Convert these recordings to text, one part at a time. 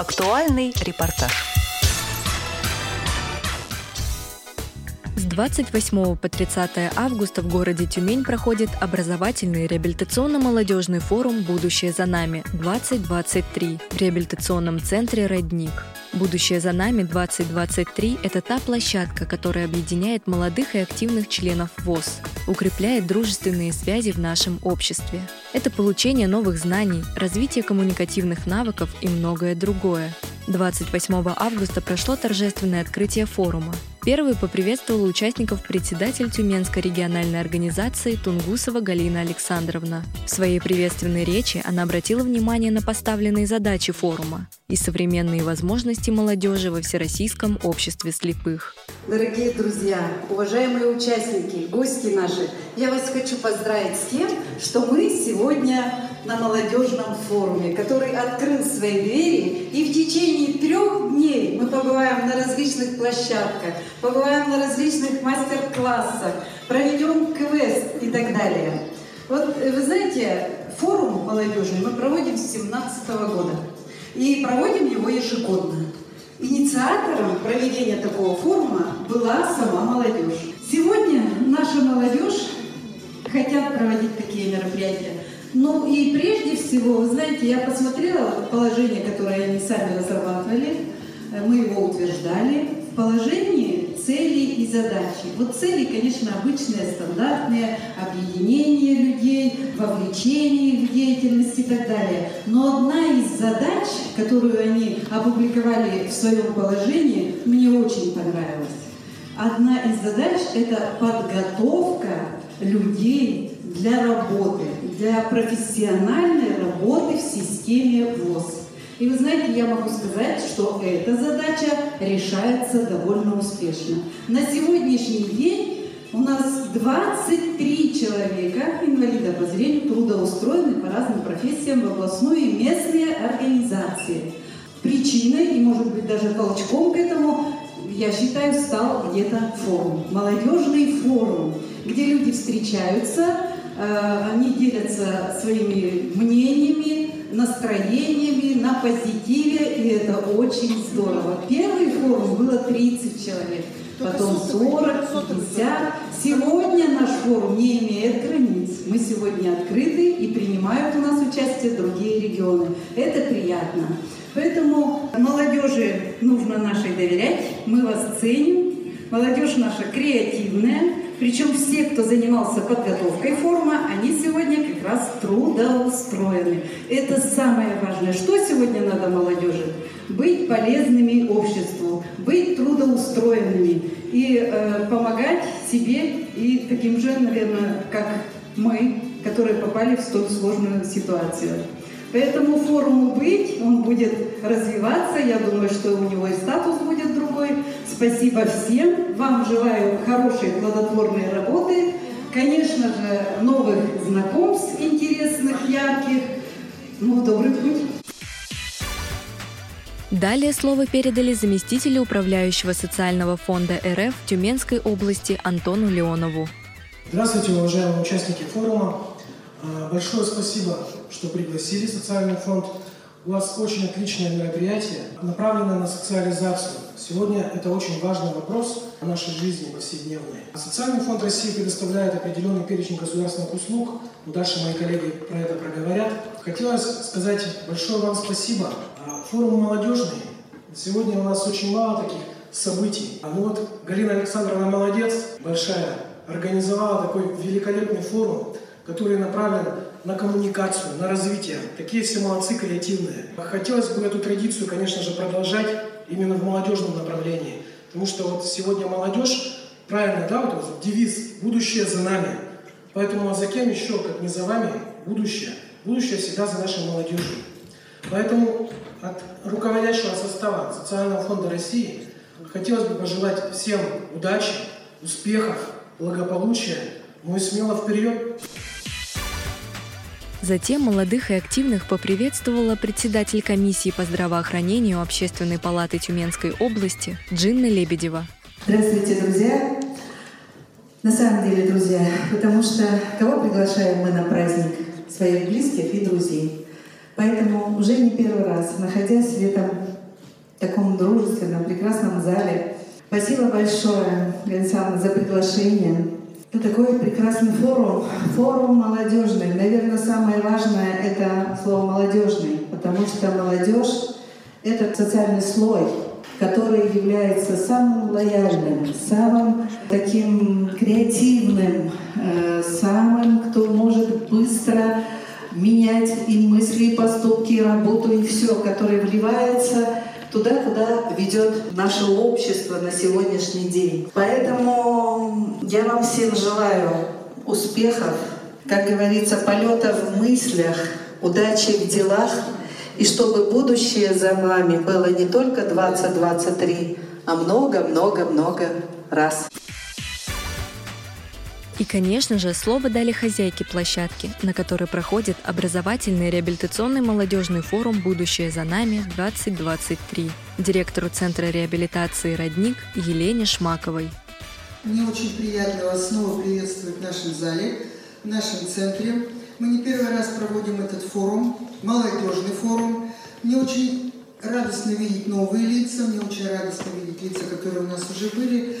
Актуальный репортаж. 28 по 30 августа в городе Тюмень проходит образовательный реабилитационно-молодежный форум «Будущее за нами-2023» в реабилитационном центре «Родник». «Будущее за нами-2023» — это та площадка, которая объединяет молодых и активных членов ВОЗ, укрепляет дружественные связи в нашем обществе. Это получение новых знаний, развитие коммуникативных навыков и многое другое. 28 августа прошло торжественное открытие форума. Первый поприветствовал участников председатель Тюменской региональной организации Тунгусова Галина Александровна. В своей приветственной речи она обратила внимание на поставленные задачи форума и современные возможности молодежи во Всероссийском обществе слепых. Дорогие друзья, уважаемые участники, гости наши, я вас хочу поздравить с тем, что мы сегодня на молодежном форуме, который открыл свои двери, и в течение трех дней мы побываем на различных площадках, побываем на различных мастер-классах, проведем квест и так далее. Вот вы знаете, форум молодежный мы проводим с 2017 года. И проводим его ежегодно. Инициатором проведения такого форума была сама молодежь. Сегодня наша молодежь хотят проводить такие мероприятия. Ну и прежде всего, вы знаете, я посмотрела положение, которое они сами разрабатывали, мы его утверждали. В положении цели и задачи. Вот цели, конечно, обычные, стандартные, объединение людей, вовлечение в деятельность и так далее. Но одна из задач, которую они опубликовали в своем положении, мне очень понравилась. Одна из задач – это подготовка людей для работы, для профессиональной работы в системе ВОЗ. И вы знаете, я могу сказать, что эта задача решается довольно успешно. На сегодняшний день у нас 23 человека, инвалида по зрению, трудоустроены по разным профессиям в областную и местные организации. Причиной и, может быть, даже толчком к этому, я считаю, стал где-то форум, молодежный форум, где люди встречаются, э, они делятся своими мнениями, настроениями, на позитиве, и это очень здорово. Первый форум было 30 человек, потом 40, 50. Сегодня наш форум не имеет границ. Мы сегодня открыты и принимают у нас участие другие регионы. Это приятно. Поэтому молодежи нужно нашей доверять, мы вас ценим. Молодежь наша креативная, причем все, кто занимался подготовкой форума, они сегодня как раз трудоустроены. Это самое важное. Что сегодня надо молодежи? Быть полезными обществу, быть трудоустроенными и э, помогать себе и таким же, наверное, как мы, которые попали в столь сложную ситуацию. Поэтому форуму быть, он будет развиваться, я думаю, что у него и статус будет другой. Спасибо всем, вам желаю хорошей плодотворной работы, конечно же, новых знакомств интересных, ярких. Ну, добрый путь! Далее слово передали заместителю управляющего социального фонда РФ Тюменской области Антону Леонову. Здравствуйте, уважаемые участники форума. А, большое спасибо, что пригласили социальный фонд. У вас очень отличное мероприятие, направленное на социализацию. Сегодня это очень важный вопрос в нашей жизни повседневной. Социальный фонд России предоставляет определенный перечень государственных услуг. Дальше мои коллеги про это проговорят. Хотелось сказать большое вам спасибо. А, форум молодежный. Сегодня у нас очень мало таких событий. А ну вот Галина Александровна молодец, большая, организовала такой великолепный форум который направлен на коммуникацию, на развитие. Такие все молодцы, креативные. Хотелось бы эту традицию, конечно же, продолжать именно в молодежном направлении. Потому что вот сегодня молодежь, правильно, да, вот, вот девиз «Будущее за нами». Поэтому а за кем еще, как не за вами, будущее? Будущее всегда за нашей молодежью. Поэтому от руководящего состава Социального фонда России хотелось бы пожелать всем удачи, успехов, благополучия. Ну и смело вперед! Затем молодых и активных поприветствовала председатель комиссии по здравоохранению Общественной палаты Тюменской области Джинна Лебедева. Здравствуйте, друзья! На самом деле, друзья, потому что кого приглашаем мы на праздник? Своих близких и друзей. Поэтому уже не первый раз, находясь в этом таком дружественном, прекрасном зале, спасибо большое, Галина за приглашение. Это такой прекрасный форум, форум молодежный. Наверное, самое важное — это слово «молодежный», потому что молодежь — это социальный слой, который является самым лояльным, самым таким креативным, э, самым, кто может быстро менять и мысли, и поступки, и работу, и все, которое вливается туда, куда ведет наше общество на сегодняшний день. Поэтому я вам всем желаю успехов, как говорится, полета в мыслях, удачи в делах, и чтобы будущее за вами было не только 2023, а много-много-много раз. И, конечно же, слово дали хозяйке площадки, на которой проходит образовательный реабилитационный молодежный форум «Будущее за нами-2023», директору Центра реабилитации «Родник» Елене Шмаковой. Мне очень приятно вас снова приветствовать в нашем зале, в нашем центре. Мы не первый раз проводим этот форум, молодежный форум. Мне очень радостно видеть новые лица, мне очень радостно видеть лица, которые у нас уже были.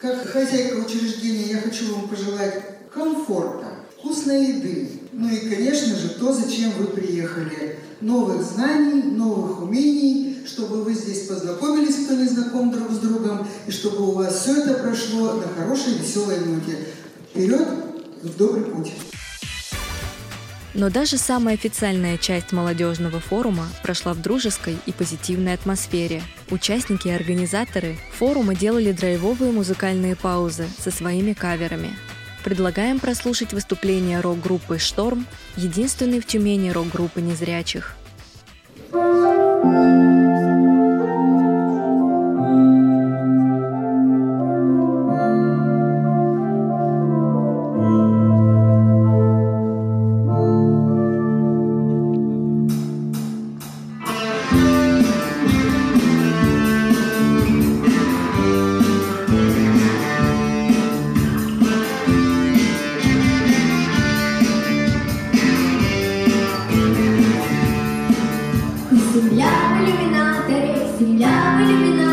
Как хозяйка учреждения я хочу вам пожелать комфорта, вкусной еды, ну и, конечно же, то, зачем вы приехали. Новых знаний, новых умений, чтобы вы здесь познакомились, кто не знаком друг с другом, и чтобы у вас все это прошло на хорошей, веселой ноте. Вперед в добрый путь! Но даже самая официальная часть молодежного форума прошла в дружеской и позитивной атмосфере. Участники и организаторы форума делали драйвовые музыкальные паузы со своими каверами. Предлагаем прослушать выступление рок-группы «Шторм», единственной в Тюмени рок-группы незрячих. thank you Сидя в иллюминаторе, сидя в иллюминаторе.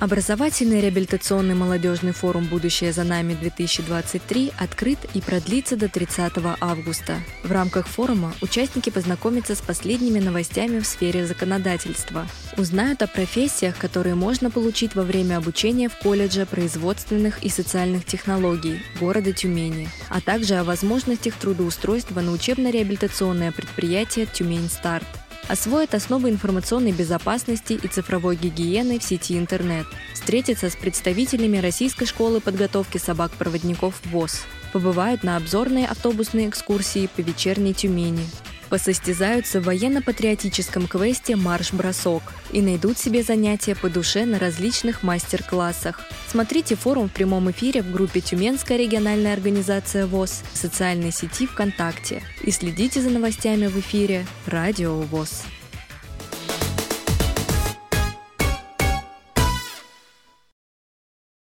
Образовательный реабилитационный молодежный форум «Будущее за нами-2023» открыт и продлится до 30 августа. В рамках форума участники познакомятся с последними новостями в сфере законодательства, узнают о профессиях, которые можно получить во время обучения в колледже производственных и социальных технологий города Тюмени, а также о возможностях трудоустройства на учебно-реабилитационное предприятие «Тюмень Старт» освоят основы информационной безопасности и цифровой гигиены в сети интернет, встретятся с представителями Российской школы подготовки собак-проводников ВОЗ, побывают на обзорные автобусные экскурсии по вечерней Тюмени, посостязаются в военно-патриотическом квесте «Марш-бросок» и найдут себе занятия по душе на различных мастер-классах. Смотрите форум в прямом эфире в группе «Тюменская региональная организация ВОЗ» в социальной сети ВКонтакте и следите за новостями в эфире «Радио ВОЗ».